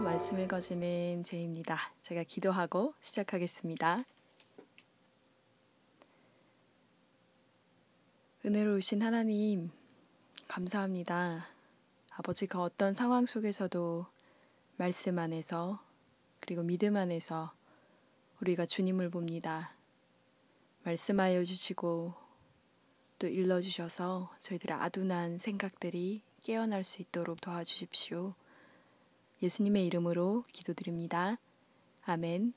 말씀 읽어주는 제입니다. 제가 기도하고 시작하겠습니다. 은혜로우신 하나님, 감사합니다. 아버지가 어떤 상황 속에서도 말씀 안에서 그리고 믿음 안에서 우리가 주님을 봅니다. 말씀하여 주시고 또 일러주셔서 저희들의 아둔한 생각들이 깨어날 수 있도록 도와주십시오. 예수님의 이름으로 기도드립니다. 아멘.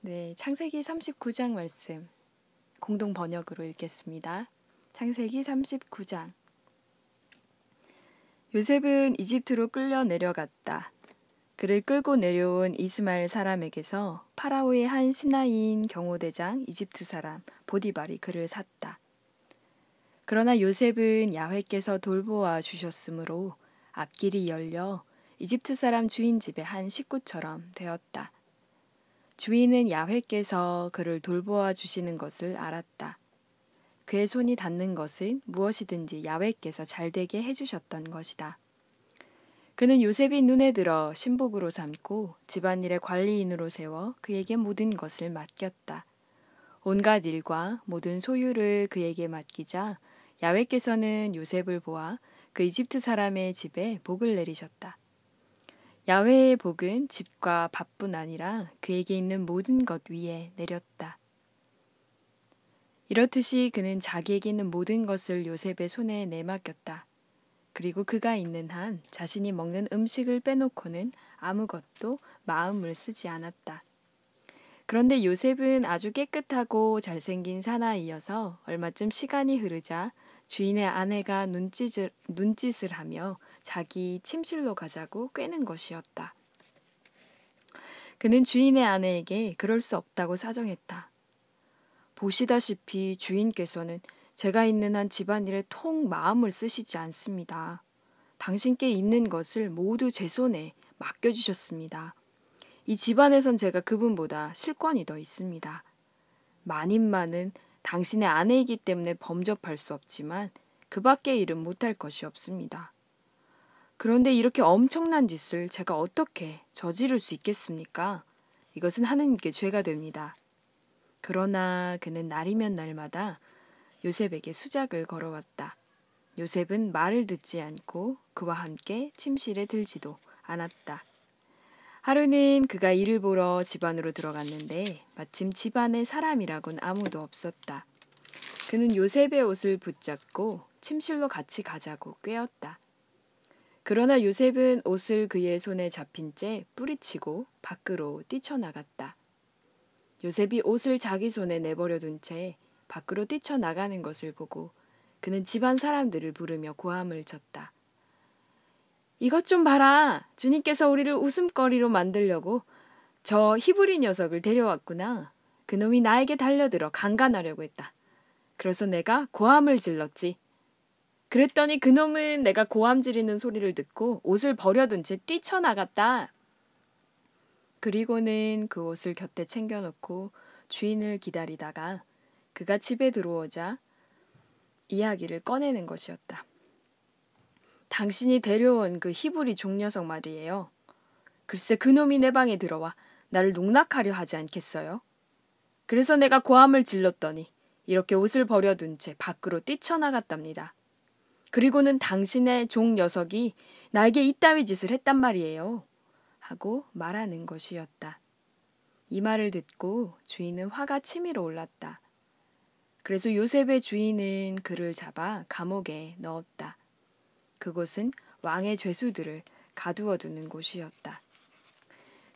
네, 창세기 39장 말씀 공동 번역으로 읽겠습니다. 창세기 39장 요셉은 이집트로 끌려 내려갔다. 그를 끌고 내려온 이스마엘 사람에게서 파라오의 한 신하인 경호대장 이집트 사람 보디발이 그를 샀다. 그러나 요셉은 야훼께서 돌보아 주셨으므로 앞길이 열려 이집트 사람 주인 집의 한 식구처럼 되었다. 주인은 야훼께서 그를 돌보아 주시는 것을 알았다. 그의 손이 닿는 것은 무엇이든지 야훼께서 잘 되게 해주셨던 것이다. 그는 요셉이 눈에 들어 신복으로 삼고 집안일의 관리인으로 세워 그에게 모든 것을 맡겼다. 온갖 일과 모든 소유를 그에게 맡기자 야훼께서는 요셉을 보아 그 이집트 사람의 집에 복을 내리셨다. 야훼의 복은 집과 밥뿐 아니라 그에게 있는 모든 것 위에 내렸다. 이렇듯이 그는 자기에게 있는 모든 것을 요셉의 손에 내맡겼다. 그리고 그가 있는 한 자신이 먹는 음식을 빼놓고는 아무것도 마음을 쓰지 않았다. 그런데 요셉은 아주 깨끗하고 잘생긴 사나이여서 얼마쯤 시간이 흐르자 주인의 아내가 눈짓을, 눈짓을 하며 자기 침실로 가자고 꿰는 것이었다. 그는 주인의 아내에게 그럴 수 없다고 사정했다. 보시다시피 주인께서는 제가 있는 한 집안일에 통 마음을 쓰시지 않습니다. 당신께 있는 것을 모두 제 손에 맡겨주셨습니다. 이 집안에선 제가 그분보다 실권이 더 있습니다. 만인만은 당신의 아내이기 때문에 범접할 수 없지만 그 밖의 일은 못할 것이 없습니다. 그런데 이렇게 엄청난 짓을 제가 어떻게 저지를 수 있겠습니까? 이것은 하느님께 죄가 됩니다. 그러나 그는 날이면 날마다 요셉에게 수작을 걸어왔다. 요셉은 말을 듣지 않고 그와 함께 침실에 들지도 않았다. 하루는 그가 일을 보러 집안으로 들어갔는데 마침 집안에 사람이라곤 아무도 없었다. 그는 요셉의 옷을 붙잡고 침실로 같이 가자고 꾀었다. 그러나 요셉은 옷을 그의 손에 잡힌 채 뿌리치고 밖으로 뛰쳐나갔다. 요셉이 옷을 자기 손에 내버려 둔 채 밖으로 뛰쳐나가는 것을 보고 그는 집안 사람들을 부르며 고함을 쳤다. 이것 좀 봐라. 주님께서 우리를 웃음거리로 만들려고 저 히브리 녀석을 데려왔구나. 그놈이 나에게 달려들어 강간하려고 했다. 그래서 내가 고함을 질렀지. 그랬더니 그놈은 내가 고함 지르는 소리를 듣고 옷을 버려둔 채 뛰쳐나갔다. 그리고는 그 옷을 곁에 챙겨놓고 주인을 기다리다가 그가 집에 들어오자 이야기를 꺼내는 것이었다. 당신이 데려온 그 히브리 종녀석 말이에요. 글쎄 그놈이 내 방에 들어와 나를 농락하려 하지 않겠어요? 그래서 내가 고함을 질렀더니 이렇게 옷을 버려둔 채 밖으로 뛰쳐나갔답니다. 그리고는 당신의 종 녀석이 나에게 이따위 짓을 했단 말이에요. 하고 말하는 것이었다. 이 말을 듣고 주인은 화가 치밀어 올랐다. 그래서 요셉의 주인은 그를 잡아 감옥에 넣었다. 그곳은 왕의 죄수들을 가두어 두는 곳이었다.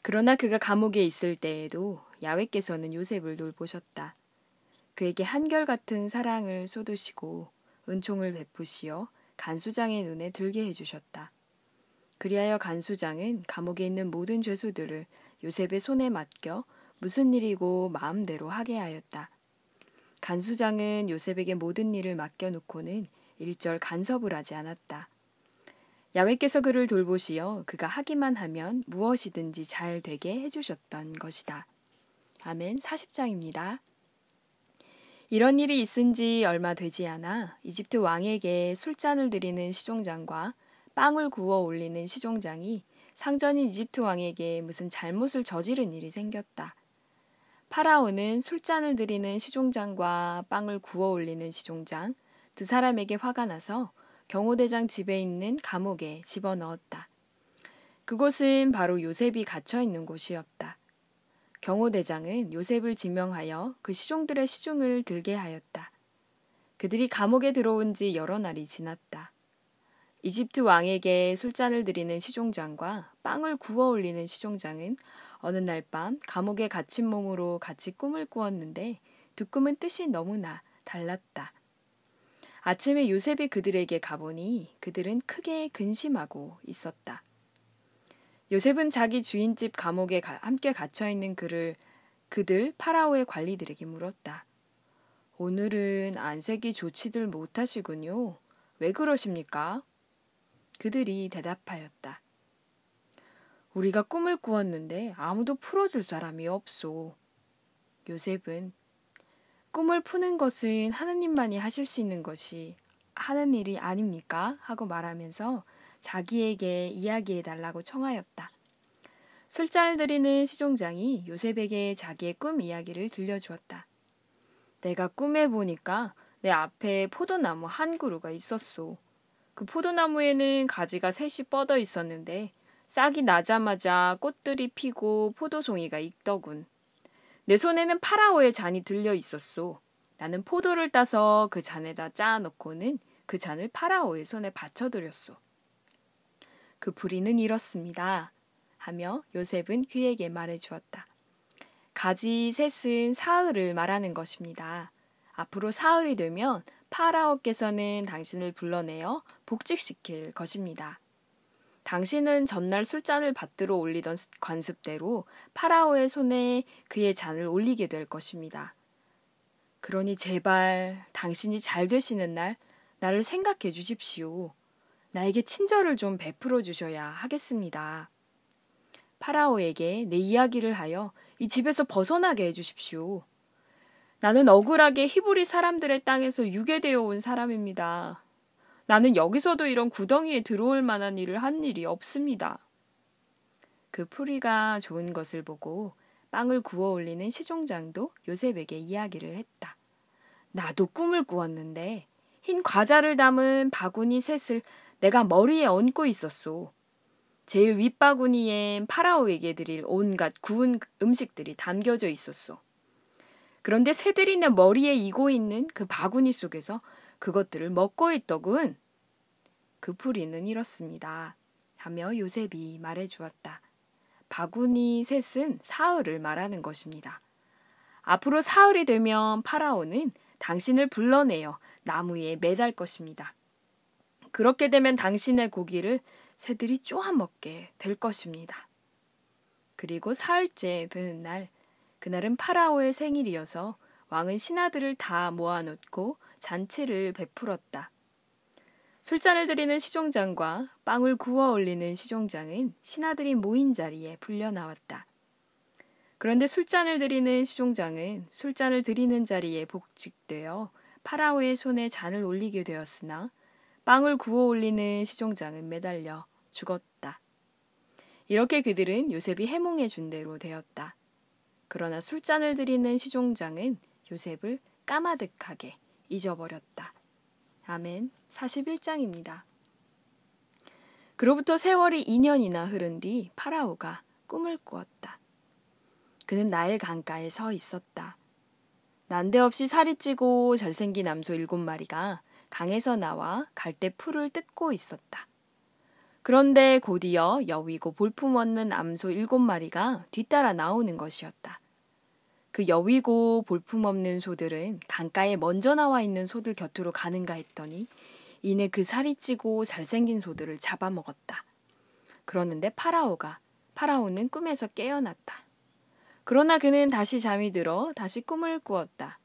그러나 그가 감옥에 있을 때에도 야훼께서는 요셉을 돌보셨다. 그에게 한결같은 사랑을 쏟으시고 은총을 베푸시어 간수장의 눈에 들게 해주셨다. 그리하여 간수장은 감옥에 있는 모든 죄수들을 요셉의 손에 맡겨 무슨 일이고 마음대로 하게 하였다. 간수장은 요셉에게 모든 일을 맡겨놓고는 일절 간섭을 하지 않았다. 야훼께서 그를 돌보시어 그가 하기만 하면 무엇이든지 잘 되게 해주셨던 것이다. 아멘 40장입니다. 이런 일이 있은 지 얼마 되지 않아 이집트 왕에게 술잔을 드리는 시종장과 빵을 구워 올리는 시종장이 상전인 이집트 왕에게 무슨 잘못을 저지른 일이 생겼다. 파라오는 술잔을 들이는 시종장과 빵을 구워 올리는 시종장 두 사람에게 화가 나서 경호대장 집에 있는 감옥에 집어넣었다. 그곳은 바로 요셉이 갇혀 있는 곳이었다. 경호대장은 요셉을 지명하여 그 시종들의 시중을 들게 하였다. 그들이 감옥에 들어온 지 여러 날이 지났다. 이집트 왕에게 술잔을 드리는 시종장과 빵을 구워 올리는 시종장은 어느 날 밤 감옥에 갇힌 몸으로 같이 꿈을 꾸었는데 두 꿈은 뜻이 너무나 달랐다. 아침에 요셉이 그들에게 가보니 그들은 크게 근심하고 있었다. 요셉은 자기 주인집 감옥에 가, 함께 갇혀 있는 그를 그들 파라오의 관리들에게 물었다. 오늘은 안색이 좋지들 못하시군요. 왜 그러십니까? 그들이 대답하였다. 우리가 꿈을 꾸었는데 아무도 풀어줄 사람이 없소. 요셉은 꿈을 푸는 것은 하느님만이 하실 수 있는 것이 하는 일이 아닙니까? 하고 말하면서 자기에게 이야기해 달라고 청하였다. 술잔을 들이는 시종장이 요셉에게 자기의 꿈 이야기를 들려주었다. 내가 꿈에 보니까 내 앞에 포도나무 한 그루가 있었소. 그 포도나무에는 가지가 셋이 뻗어 있었는데 싹이 나자마자 꽃들이 피고 포도송이가 익더군. 내 손에는 파라오의 잔이 들려 있었소. 나는 포도를 따서 그 잔에다 짜 넣고는 그 잔을 파라오의 손에 받쳐드렸소. 그 불의는 이렇습니다. 하며 요셉은 그에게 말해 주었다. 가지 셋은 사흘을 말하는 것입니다. 앞으로 사흘이 되면 파라오께서는 당신을 불러내어 복직시킬 것입니다. 당신은 전날 술잔을 받들어 올리던 관습대로 파라오의 손에 그의 잔을 올리게 될 것입니다. 그러니 제발 당신이 잘 되시는 날 나를 생각해 주십시오. 나에게 친절을 좀 베풀어 주셔야 하겠습니다. 파라오에게 내 이야기를 하여 이 집에서 벗어나게 해 주십시오. 나는 억울하게 히브리 사람들의 땅에서 유괴되어 온 사람입니다. 나는 여기서도 이런 구덩이에 들어올 만한 일을 한 일이 없습니다. 그 풀이가 좋은 것을 보고 빵을 구워 올리는 시종장도 요셉에게 이야기를 했다. 나도 꿈을 꾸었는데 흰 과자를 담은 바구니 셋을 내가 머리에 얹고 있었소. 제일 윗바구니엔 파라오에게 드릴 온갖 구운 음식들이 담겨져 있었소. 그런데 새들이 내 머리에 이고 있는 그 바구니 속에서 그것들을 먹고 있더군. 그 풀이는 이렇습니다. 하며 요셉이 말해 주었다. 바구니 셋은 사흘을 말하는 것입니다. 앞으로 사흘이 되면 파라오는 당신을 불러내어 나무에 매달 것입니다. 그렇게 되면 당신의 고기를 새들이 쪼아 먹게 될 것입니다. 그리고 사흘째 되는 날, 그날은 파라오의 생일이어서 왕은 신하들을 다 모아놓고 잔치를 베풀었다. 술잔을 드리는 시종장과 빵을 구워 올리는 시종장은 신하들이 모인 자리에 불려 나왔다. 그런데 술잔을 드리는 시종장은 술잔을 드리는 자리에 복직되어 파라오의 손에 잔을 올리게 되었으나 빵을 구워 올리는 시종장은 매달려 죽었다. 이렇게 그들은 요셉이 해몽해 준 대로 되었다. 그러나 술잔을 드리는 시종장은 요셉을 까마득하게 잊어버렸다. 아멘 41장입니다. 그로부터 세월이 2년이나 흐른 뒤 파라오가 꿈을 꾸었다. 그는 나일 강가에 서 있었다. 난데없이 살이 찌고 잘생긴 암소 일곱 마리가 강에서 나와 갈대 풀을 뜯고 있었다. 그런데 곧이어 여위고 볼품없는 암소 일곱 마리가 뒤따라 나오는 것이었다. 그 여위고 볼품없는 소들은 강가에 먼저 나와 있는 소들 곁으로 가는가 했더니 이내 그 살이 찌고 잘생긴 소들을 잡아먹었다. 그러는데 파라오가 파라오는 꿈에서 깨어났다. 그러나 그는 다시 잠이 들어 다시 꿈을 꾸었다.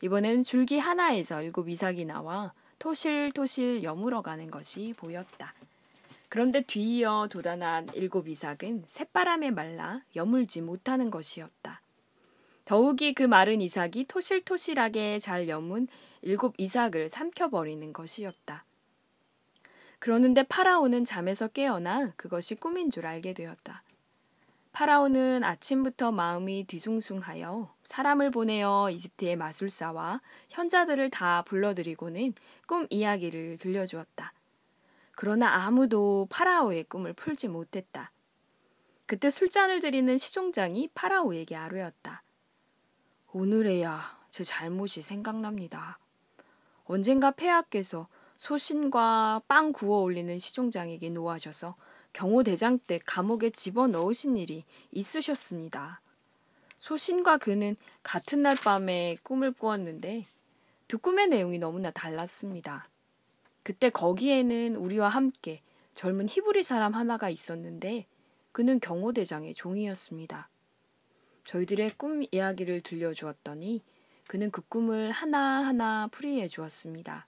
이번엔 줄기 하나에서 일곱 이삭이 나와 토실토실 여물어 가는 것이 보였다. 그런데 뒤이어 돋아난 일곱 이삭은 새바람에 말라 여물지 못하는 것이었다. 더욱이 그 마른 이삭이 토실토실하게 잘 여문 일곱 이삭을 삼켜버리는 것이었다. 그러는데 파라오는 잠에서 깨어나 그것이 꿈인 줄 알게 되었다. 파라오는 아침부터 마음이 뒤숭숭하여 사람을 보내어 이집트의 마술사와 현자들을 다 불러들이고는 꿈 이야기를 들려주었다. 그러나 아무도 파라오의 꿈을 풀지 못했다. 그때 술잔을 들이는 시종장이 파라오에게 아뢰었다. 오늘에야 제 잘못이 생각납니다. 언젠가 폐하께서 소신과 빵 구워 올리는 시종장에게 노하셔서 경호대장 때 감옥에 집어넣으신 일이 있으셨습니다. 소신과 그는 같은 날 밤에 꿈을 꾸었는데 두 꿈의 내용이 너무나 달랐습니다. 그때 거기에는 우리와 함께 젊은 히브리 사람 하나가 있었는데 그는 경호대장의 종이었습니다. 저희들의 꿈 이야기를 들려주었더니 그는 그 꿈을 하나하나 풀이해 주었습니다.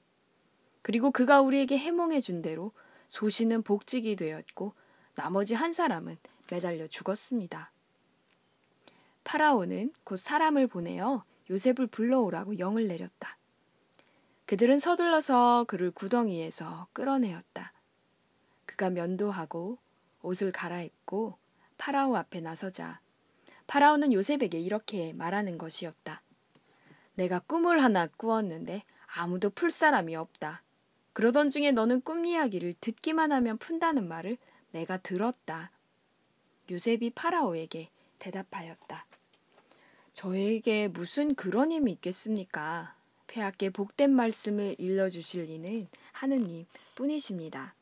그리고 그가 우리에게 해몽해 준 대로 소신은 복직이 되었고 나머지 한 사람은 매달려 죽었습니다. 파라오는 곧 사람을 보내어 요셉을 불러오라고 영을 내렸다. 그들은 서둘러서 그를 구덩이에서 끌어내었다. 그가 면도하고 옷을 갈아입고 파라오 앞에 나서자 파라오는 요셉에게 이렇게 말하는 것이었다. 내가 꿈을 하나 꾸었는데 아무도 풀 사람이 없다. 그러던 중에 너는 꿈 이야기를 듣기만 하면 푼다는 말을 내가 들었다. 요셉이 파라오에게 대답하였다. 저에게 무슨 그런 힘이 있겠습니까? 폐하께 복된 말씀을 일러주실 리는 하느님 뿐이십니다.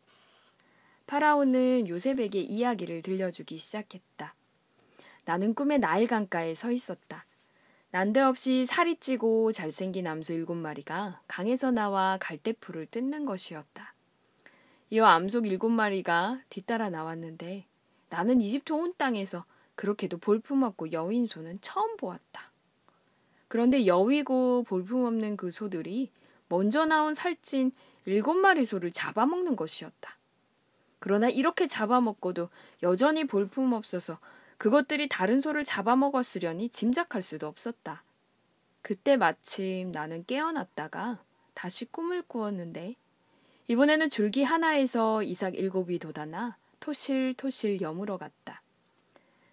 파라오는 요셉에게 이야기를 들려주기 시작했다. 나는 꿈에 나일 강가에 서 있었다. 난데없이 살이 찌고 잘생긴 암소 일곱 마리가 강에서 나와 갈대풀을 뜯는 것이었다. 이어 암소 일곱 마리가 뒤따라 나왔는데 나는 이집트 온 땅에서 그렇게도 볼품없고 여인 소는 처음 보았다. 그런데 여위고 볼품없는 그 소들이 먼저 나온 살찐 일곱 마리 소를 잡아먹는 것이었다. 그러나 이렇게 잡아먹고도 여전히 볼품없어서 그것들이 다른 소를 잡아먹었으려니 짐작할 수도 없었다. 그때 마침 나는 깨어났다가 다시 꿈을 꾸었는데 이번에는 줄기 하나에서 이삭 일곱이 돋아나 토실토실 여물어 갔다.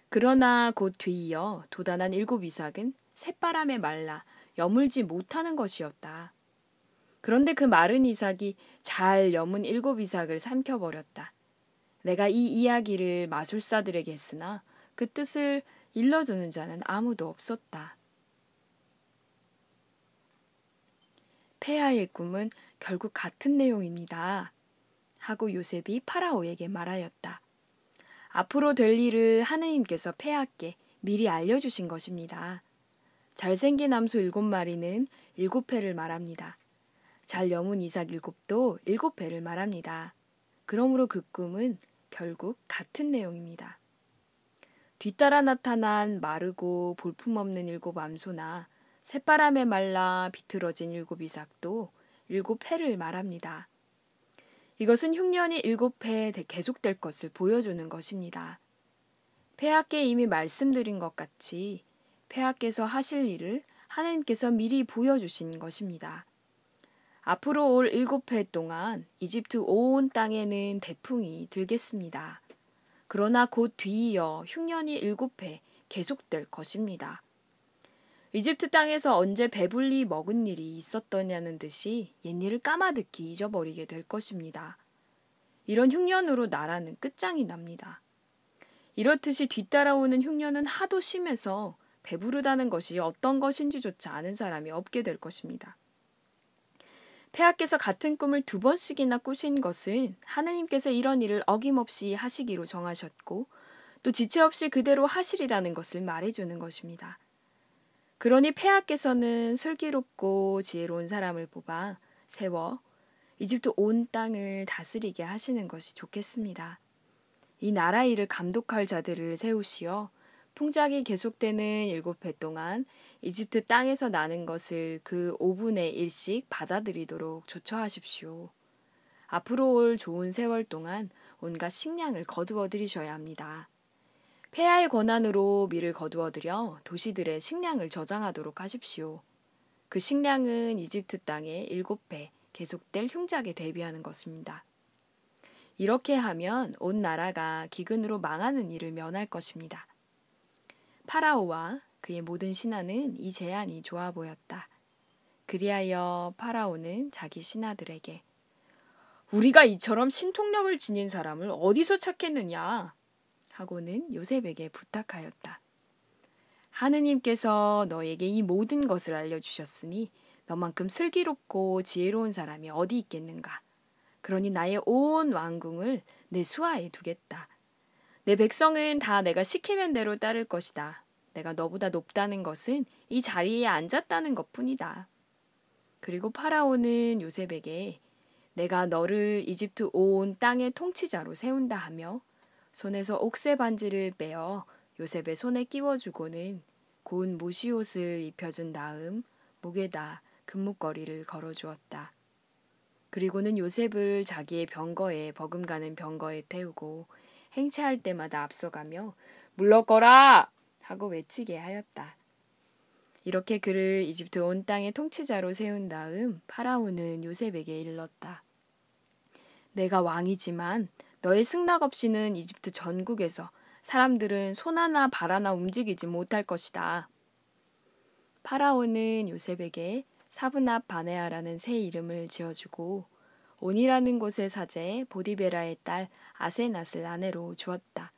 그러나 곧 뒤이어 돋아난 일곱 이삭은 새바람에 말라 여물지 못하는 것이었다. 그런데 그 마른 이삭이 잘 여문 일곱 이삭을 삼켜버렸다. 내가 이 이야기를 마술사들에게 했으나 그 뜻을 일러주는 자는 아무도 없었다. 폐하의 꿈은 결국 같은 내용입니다. 하고 요셉이 파라오에게 말하였다. 앞으로 될 일을 하느님께서 폐하께 미리 알려주신 것입니다. 잘생긴 암소 일곱 마리는 일곱 회를 말합니다. 잘 여문 이삭 일곱도 일곱 회를 말합니다. 그러므로 그 꿈은 결국 같은 내용입니다. 뒤따라 나타난 마르고 볼품없는 일곱 암소나 새바람에 말라 비틀어진 일곱 이삭도 일곱 해를 말합니다. 이것은 흉년이 일곱 해 계속될 것을 보여주는 것입니다. 폐하께 이미 말씀드린 것 같이 폐하께서 하실 일을 하나님께서 미리 보여주신 것입니다. 앞으로 올 일곱 해 동안 이집트 온 땅에는 대풍이 들겠습니다. 그러나 곧 뒤이어 흉년이 일곱 해 계속될 것입니다. 이집트 땅에서 언제 배불리 먹은 일이 있었더냐는 듯이 옛일을 까마득히 잊어버리게 될 것입니다. 이런 흉년으로 나라는 끝장이 납니다. 이렇듯이 뒤따라오는 흉년은 하도 심해서 배부르다는 것이 어떤 것인지조차 아는 사람이 없게 될 것입니다. 폐하께서 같은 꿈을 두 번씩이나 꾸신 것은 하느님께서 이런 일을 어김없이 하시기로 정하셨고 또 지체 없이 그대로 하시리라는 것을 말해주는 것입니다. 그러니 폐하께서는 슬기롭고 지혜로운 사람을 뽑아 세워 이집트 온 땅을 다스리게 하시는 것이 좋겠습니다. 이 나라 일을 감독할 자들을 세우시어 풍작이 계속되는 일곱 해 동안 이집트 땅에서 나는 것을 그 5분의 1씩 받아들이도록 조처하십시오. 앞으로 올 좋은 세월 동안 온갖 식량을 거두어 들이셔야 합니다. 폐하의 권한으로 밀을 거두어 들여 도시들의 식량을 저장하도록 하십시오. 그 식량은 이집트 땅의 일곱 배 계속될 흉작에 대비하는 것입니다. 이렇게 하면 온 나라가 기근으로 망하는 일을 면할 것입니다. 파라오와 그의 모든 신하는 이 제안이 좋아 보였다. 그리하여 파라오는 자기 신하들에게 우리가 이처럼 신통력을 지닌 사람을 어디서 찾겠느냐 하고는 요셉에게 부탁하였다. 하느님께서 너에게 이 모든 것을 알려주셨으니 너만큼 슬기롭고 지혜로운 사람이 어디 있겠는가. 그러니 나의 온 왕궁을 내 수하에 두겠다. 내 백성은 다 내가 시키는 대로 따를 것이다. 내가 너보다 높다는 것은 이 자리에 앉았다는 것 뿐이다. 그리고 파라오는 요셉에게 내가 너를 이집트 온 땅의 통치자로 세운다 하며 손에서 옥새 반지를 빼어 요셉의 손에 끼워주고는 고운 모시옷을 입혀준 다음 목에다 금목걸이를 걸어주었다. 그리고는 요셉을 자기의 병거에 버금가는 병거에 태우고 행차할 때마다 앞서가며 물러거라 하고 외치게 하였다. 이렇게 그를 이집트 온 땅의 통치자로 세운 다음 파라오는 요셉에게 일렀다. 내가 왕이지만 너의 승낙 없이는 이집트 전국에서 사람들은 손 하나 발 하나 움직이지 못할 것이다. 파라오는 요셉에게 사브납 바네아라는 새 이름을 지어주고 온이라는 곳의 사제 보디베라의 딸 아세낫을 아내로 주었다.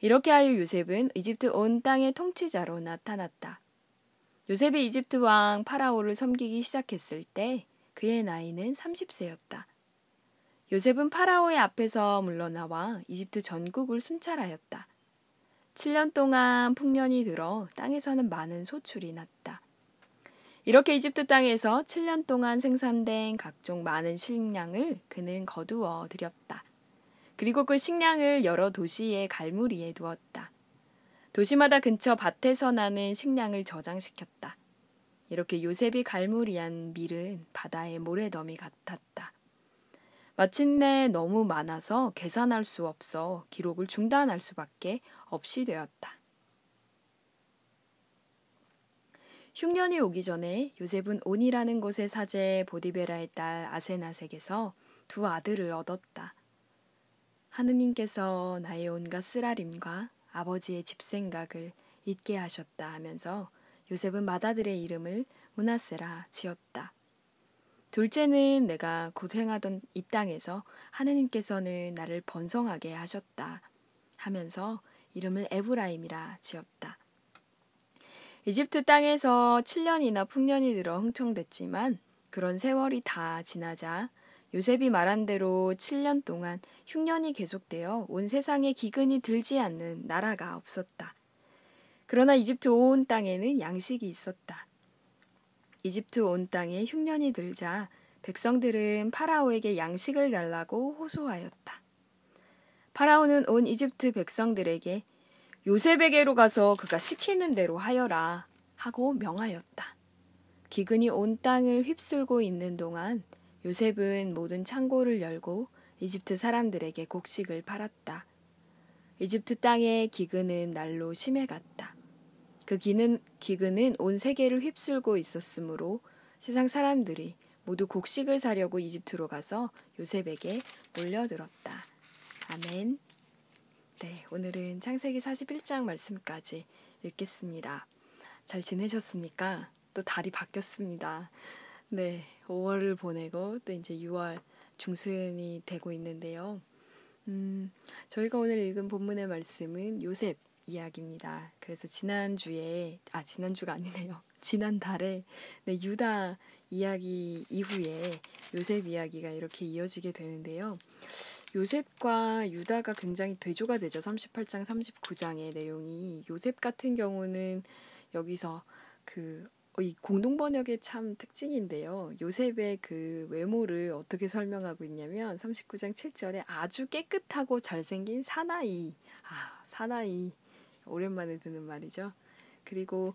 이렇게 하여 요셉은 이집트 온 땅의 통치자로 나타났다. 요셉이 이집트 왕 파라오를 섬기기 시작했을 때 그의 나이는 30세였다. 요셉은 파라오의 앞에서 물러나와 이집트 전국을 순찰하였다. 7년 동안 풍년이 들어 땅에서는 많은 소출이 났다. 이렇게 이집트 땅에서 7년 동안 생산된 각종 많은 식량을 그는 거두어 들였다. 그리고 그 식량을 여러 도시의 갈무리에 두었다. 도시마다 근처 밭에서 나는 식량을 저장시켰다. 이렇게 요셉이 갈무리한 밀은 바다의 모래더미 같았다. 마침내 너무 많아서 계산할 수 없어 기록을 중단할 수밖에 없이 되었다. 흉년이 오기 전에 요셉은 온이라는 곳의 사제 보디베라의 딸 아세나색에서 두 아들을 얻었다. 하느님께서 나의 온갖 쓰라림과 아버지의 집 생각을 잊게 하셨다 하면서 요셉은 맏아들의 이름을 문하세라 지었다. 둘째는 내가 고생하던 이 땅에서 하느님께서는 나를 번성하게 하셨다 하면서 이름을 에브라임이라 지었다. 이집트 땅에서 7년이나 풍년이 들어 흥청됐지만 그런 세월이 다 지나자 요셉이 말한 대로 7년 동안 흉년이 계속되어 온 세상에 기근이 들지 않는 나라가 없었다. 그러나 이집트 온 땅에는 양식이 있었다. 이집트 온 땅에 흉년이 들자 백성들은 파라오에게 양식을 달라고 호소하였다. 파라오는 온 이집트 백성들에게 요셉에게로 가서 그가 시키는 대로 하여라 하고 명하였다. 기근이 온 땅을 휩쓸고 있는 동안 요셉은 모든 창고를 열고 이집트 사람들에게 곡식을 팔았다. 이집트 땅의 기근은 날로 심해갔다. 그 기는, 기근은 온 세계를 휩쓸고 있었으므로 세상 사람들이 모두 곡식을 사려고 이집트로 가서 요셉에게 몰려들었다. 아멘. 네, 오늘은 창세기 41장 말씀까지 읽겠습니다. 잘 지내셨습니까? 또 달이 바뀌었습니다. 네, 5월을 보내고 또 이제 6월 중순이 되고 있는데요. 음, 저희가 오늘 읽은 본문의 말씀은 요셉 이야기입니다. 그래서 지난주에, 아, 지난주가 아니네요. 지난달에, 네, 유다 이야기 이후에 요셉 이야기가 이렇게 이어지게 되는데요. 요셉과 유다가 굉장히 대조가 되죠. 38장, 39장의 내용이. 요셉 같은 경우는 여기서 그 어, 이 공동 번역의 참 특징인데요. 요셉의 그 외모를 어떻게 설명하고 있냐면 39장 7절에 아주 깨끗하고 잘생긴 사나이. 아, 사나이. 오랜만에 듣는 말이죠. 그리고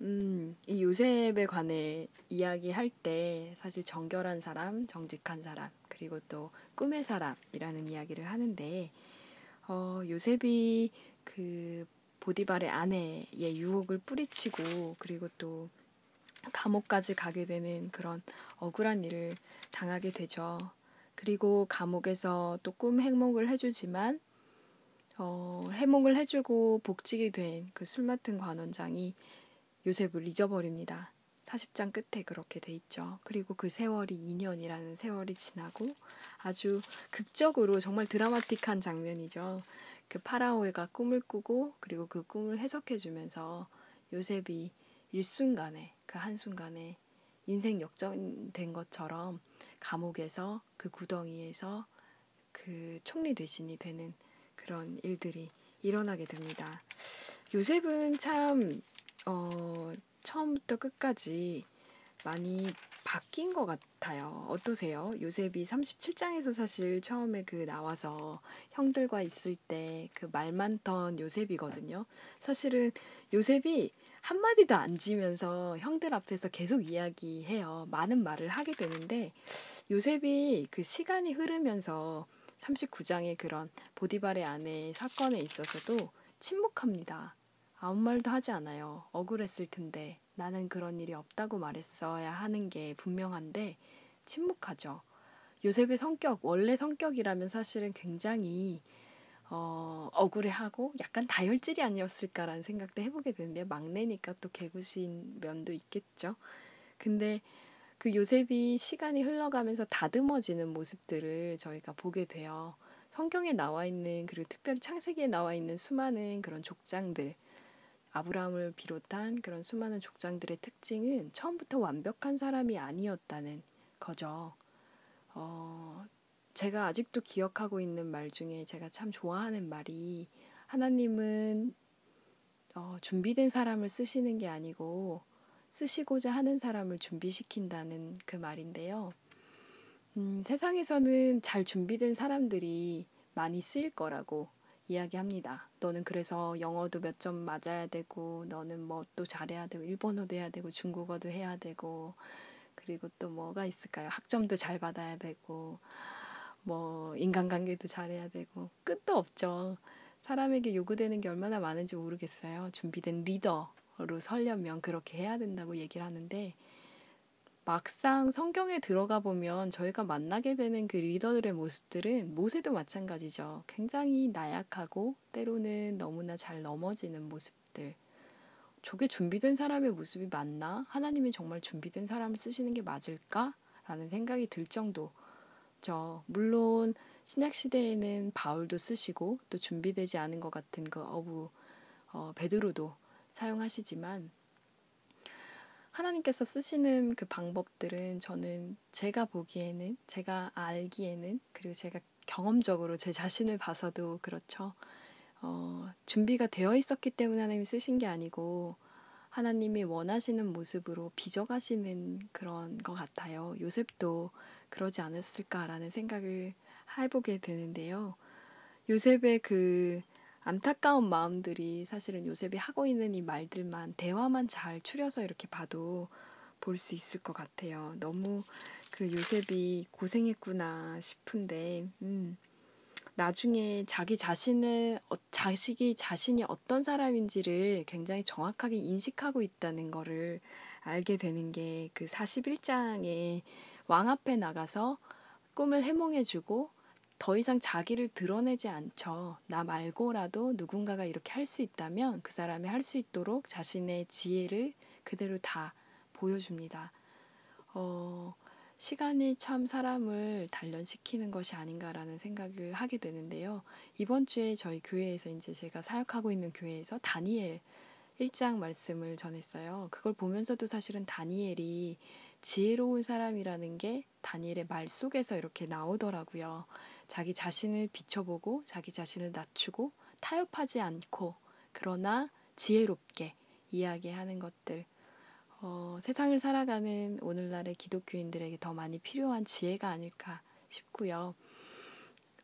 음, 이 요셉에 관해 이야기할 때 사실 정결한 사람, 정직한 사람, 그리고 또 꿈의 사람이라는 이야기를 하는데 어, 요셉이 그 보디발의 아내의 유혹을 뿌리치고 그리고 또 감옥까지 가게 되는 그런 억울한 일을 당하게 되죠. 그리고 감옥에서 또꿈 해몽을 해주지만 어, 해몽을 해주고 복직이 된 그 술 맡은 관원장이 요셉을 잊어버립니다. 40장 끝에 그렇게 돼 있죠. 그리고 그 세월이 2년이라는 세월이 지나고 아주 극적으로 정말 드라마틱한 장면이죠. 그 파라오가 꿈을 꾸고 그리고 그 꿈을 해석해 주면서 요셉이 일순간에 그 한순간에 인생 역전된 것처럼 감옥에서 그 구덩이에서 그 총리 대신이 되는 그런 일들이 일어나게 됩니다. 요셉은 참 어, 처음부터 끝까지 많이 바뀐 것 같아요. 어떠세요? 요셉이 37장에서 사실 처음에 그 나와서 형들과 있을 때 그 말 많던 요셉이거든요. 사실은 요셉이 한마디도 안 지면서 형들 앞에서 계속 이야기해요. 많은 말을 하게 되는데 요셉이 그 시간이 흐르면서 39장의 그런 보디발의 아내 사건에 있어서도 침묵합니다. 아무 말도 하지 않아요. 억울했을 텐데 나는 그런 일이 없다고 말했어야 하는 게 분명한데 침묵하죠. 요셉의 성격, 원래 성격이라면 사실은 굉장히 어, 억울해하고 약간 다혈질이 아니었을까라는 생각도 해보게 되는데 막내니까 또 개구신 면도 있겠죠. 근데 그 요셉이 시간이 흘러가면서 다듬어지는 모습들을 저희가 보게 돼요. 성경에 나와 있는 그리고 특별히 창세기에 나와 있는 수많은 그런 족장들 아브라함을 비롯한 그런 수많은 족장들의 특징은 처음부터 완벽한 사람이 아니었다는 거죠. 어, 제가 아직도 기억하고 있는 말 중에 제가 참 좋아하는 말이 하나님은 어, 준비된 사람을 쓰시는 게 아니고 쓰시고자 하는 사람을 준비시킨다는 그 말인데요. 음, 세상에서는 잘 준비된 사람들이 많이 쓰일 거라고 이야기합니다. 너는 그래서 영어도 몇 점 맞아야 되고, 너는 뭐 또 잘해야 되고, 일본어도 해야 되고, 중국어도 해야 되고, 그리고 또 뭐가 있을까요? 학점도 잘 받아야 되고, 뭐 인간관계도 잘해야 되고, 끝도 없죠. 사람에게 요구되는 게 얼마나 많은지 모르겠어요. 준비된 리더로 설려면 그렇게 해야 된다고 얘기를 하는데, 막상 성경에 들어가 보면 저희가 만나게 되는 그 리더들의 모습들은 모세도 마찬가지죠. 굉장히 나약하고 때로는 너무나 잘 넘어지는 모습들. 저게 준비된 사람의 모습이 맞나? 하나님이 정말 준비된 사람을 쓰시는 게 맞을까? 라는 생각이 들 정도죠. 물론 신약 시대에는 바울도 쓰시고 또 준비되지 않은 것 같은 그 어부 어, 베드로도 사용하시지만 하나님께서 쓰시는 그 방법들은 저는 제가 보기에는, 제가 알기에는, 그리고 제가 경험적으로 제 자신을 봐서도 그렇죠. 어, 준비가 되어 있었기 때문에 하나님이 쓰신 게 아니고, 하나님이 원하시는 모습으로 빚어가시는 그런 것 같아요. 요셉도 그러지 않았을까라는 생각을 해보게 되는데요. 요셉의 그 안타까운 마음들이 사실은 요셉이 하고 있는 이 말들만 대화만 잘 추려서 이렇게 봐도 볼 수 있을 것 같아요. 너무 그 요셉이 고생했구나 싶은데 음, 나중에 자기 자신을 어, 자식이 자신이 어떤 사람인지를 굉장히 정확하게 인식하고 있다는 거를 알게 되는 게 그 41장에 왕 앞에 나가서 꿈을 해몽해주고 더 이상 자기를 드러내지 않죠. 나 말고라도 누군가가 이렇게 할 수 있다면 그 사람이 할 수 있도록 자신의 지혜를 그대로 다 보여줍니다. 어, 시간이 참 사람을 단련시키는 것이 아닌가라는 생각을 하게 되는데요. 이번 주에 저희 교회에서 이제 제가 사역하고 있는 교회에서 다니엘 1장 말씀을 전했어요. 그걸 보면서도 사실은 다니엘이 지혜로운 사람이라는 게 다니엘의 말 속에서 이렇게 나오더라고요. 자기 자신을 비춰보고 자기 자신을 낮추고 타협하지 않고 그러나 지혜롭게 이야기하는 것들. 어, 세상을 살아가는 오늘날의 기독교인들에게 더 많이 필요한 지혜가 아닐까 싶고요.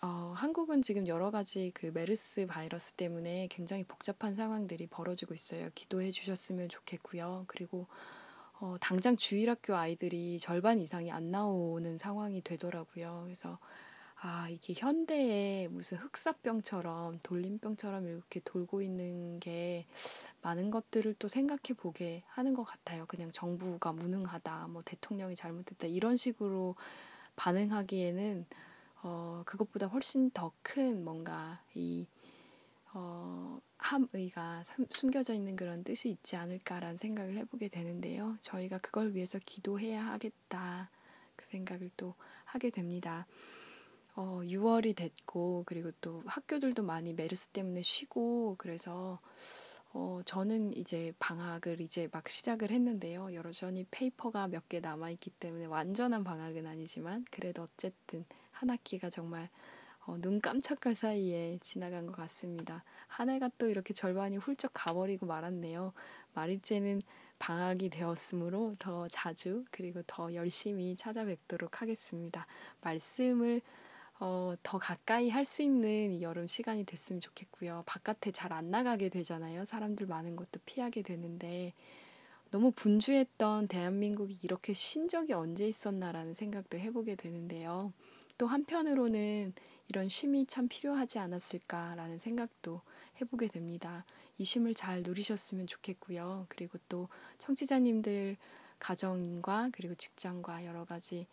어, 한국은 지금 여러 가지 그 메르스 바이러스 때문에 굉장히 복잡한 상황들이 벌어지고 있어요. 기도해 주셨으면 좋겠고요. 그리고 어, 당장 주일학교 아이들이 절반 이상이 안 나오는 상황이 되더라고요. 그래서 아, 이게 현대의 무슨 흑사병처럼 돌림병처럼 이렇게 돌고 있는 게 많은 것들을 또 생각해 보게 하는 것 같아요. 그냥 정부가 무능하다, 뭐 대통령이 잘못했다 이런 식으로 반응하기에는 어, 그것보다 훨씬 더 큰 뭔가 이 어, 함의가 숨겨져 있는 그런 뜻이 있지 않을까라는 생각을 해보게 되는데요. 저희가 그걸 위해서 기도해야 하겠다 그 생각을 또 하게 됩니다. 어, 6월이 됐고 그리고 또 학교들도 많이 메르스 때문에 쉬고 그래서 어, 저는 이제 방학을 이제 막 시작을 했는데요. 여전히 paper가 몇 개 남아있기 때문에 완전한 방학은 아니지만 그래도 어쨌든 한 학기가 정말 어, 눈 깜짝할 사이에 지나간 것 같습니다. 한 해가 또 이렇게 절반이 훌쩍 가버리고 말았네요. 말일째는 방학이 되었으므로 더 자주 그리고 더 열심히 찾아뵙도록 하겠습니다. 말씀을 어, 더 가까이 할 수 있는 여름 시간이 됐으면 좋겠고요. 바깥에 잘 안 나가게 되잖아요. 사람들 많은 것도 피하게 되는데 너무 분주했던 대한민국이 이렇게 쉰 적이 언제 있었나라는 생각도 해보게 되는데요. 또 한편으로는 이런 쉼이 참 필요하지 않았을까라는 생각도 해보게 됩니다. 이 쉼을 잘 누리셨으면 좋겠고요. 그리고 또 청취자님들 가정과 그리고 직장과 여러 가지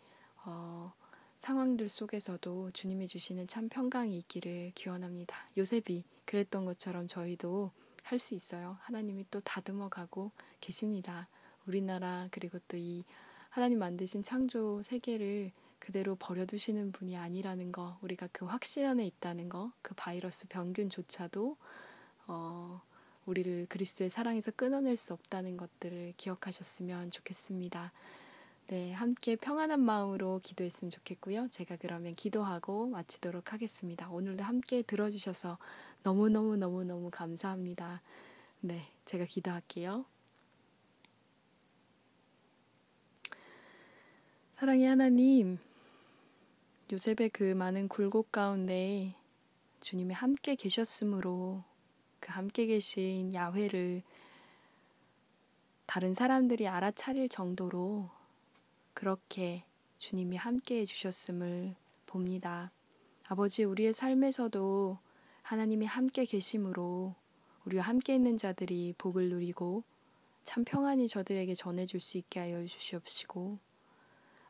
어, 상황들 속에서도 주님이 주시는 참 평강이 있기를 기원합니다. 요셉이 그랬던 것처럼 저희도 할 수 있어요. 하나님이 또 다듬어 가고 계십니다. 우리나라 그리고 또 이 하나님 만드신 창조 세계를 그대로 버려두시는 분이 아니라는 거, 우리가 그 확신 안에 있다는 거, 그 바이러스 병균조차도 어, 우리를 그리스도의 사랑에서 끊어낼 수 없다는 것들을 기억하셨으면 좋겠습니다. 네, 함께 평안한 마음으로 기도했으면 좋겠고요. 제가 그러면 기도하고 마치도록 하겠습니다. 오늘도 함께 들어주셔서 너무너무너무너무 감사합니다. 네, 제가 기도할게요. 사랑의 하나님, 요셉의 그 많은 굴곡 가운데 주님이 함께 계셨으므로 그 함께 계신 야훼를 다른 사람들이 알아차릴 정도로 그렇게 주님이 함께 해주셨음을 봅니다. 아버지, 우리의 삶에서도 하나님이 함께 계심으로 우리와 함께 있는 자들이 복을 누리고 참 평안히 저들에게 전해줄 수 있게 하여 주시옵시고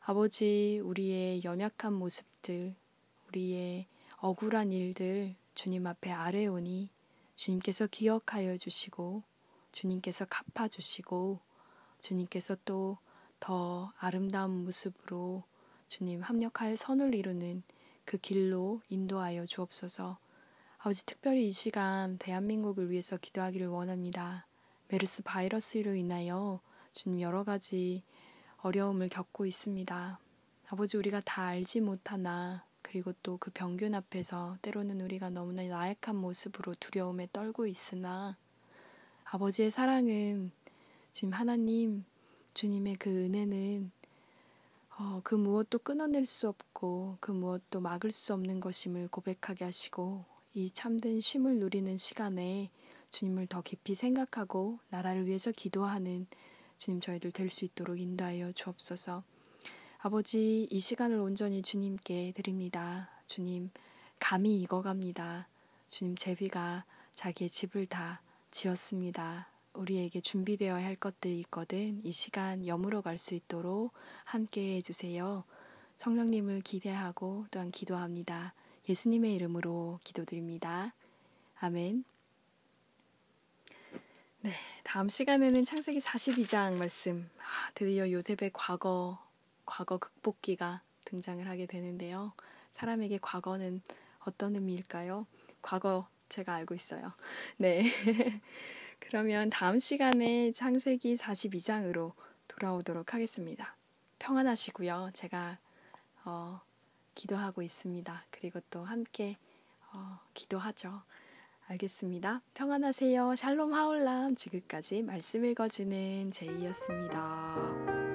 아버지, 우리의 연약한 모습들, 우리의 억울한 일들 주님 앞에 아뢰오니 주님께서 기억하여 주시고 주님께서 갚아주시고 주님께서 또 더 아름다운 모습으로 주님 합력하여 선을 이루는 그 길로 인도하여 주옵소서. 아버지 특별히 이 시간 대한민국을 위해서 기도하기를 원합니다. 메르스 바이러스로 인하여 주님 여러 가지 어려움을 겪고 있습니다. 아버지 우리가 다 알지 못하나 그리고 또 그 병균 앞에서 때로는 우리가 너무나 나약한 모습으로 두려움에 떨고 있으나 아버지의 사랑은 주님 하나님 주님의 그 은혜는 어, 그 무엇도 끊어낼 수 없고 그 무엇도 막을 수 없는 것임을 고백하게 하시고 이 참된 쉼을 누리는 시간에 주님을 더 깊이 생각하고 나라를 위해서 기도하는 주님 저희들 될 수 있도록 인도하여 주옵소서. 아버지 이 시간을 온전히 주님께 드립니다. 주님 감히 익어갑니다. 주님 제비가 자기의 집을 다 지었습니다. 우리에게 준비되어야 할 것들이 있거든 이 시간 여물어 갈 수 있도록 함께 해주세요. 성령님을 기대하고 또한 기도합니다. 예수님의 이름으로 기도드립니다. 아멘. 네, 다음 시간에는 창세기 42장 말씀. 아, 드디어 요셉의 과거, 과거 극복기가 등장을 하게 되는데요. 사람에게 과거는 어떤 의미일까요? 과거 제가 알고 있어요. 네. 그러면 다음 시간에 창세기 42장으로 돌아오도록 하겠습니다. 평안하시고요. 제가 어, 기도하고 있습니다. 그리고 또 함께 어, 기도하죠. 알겠습니다. 평안하세요. 샬롬 하울람 지금까지 말씀 읽어주는 제이였습니다.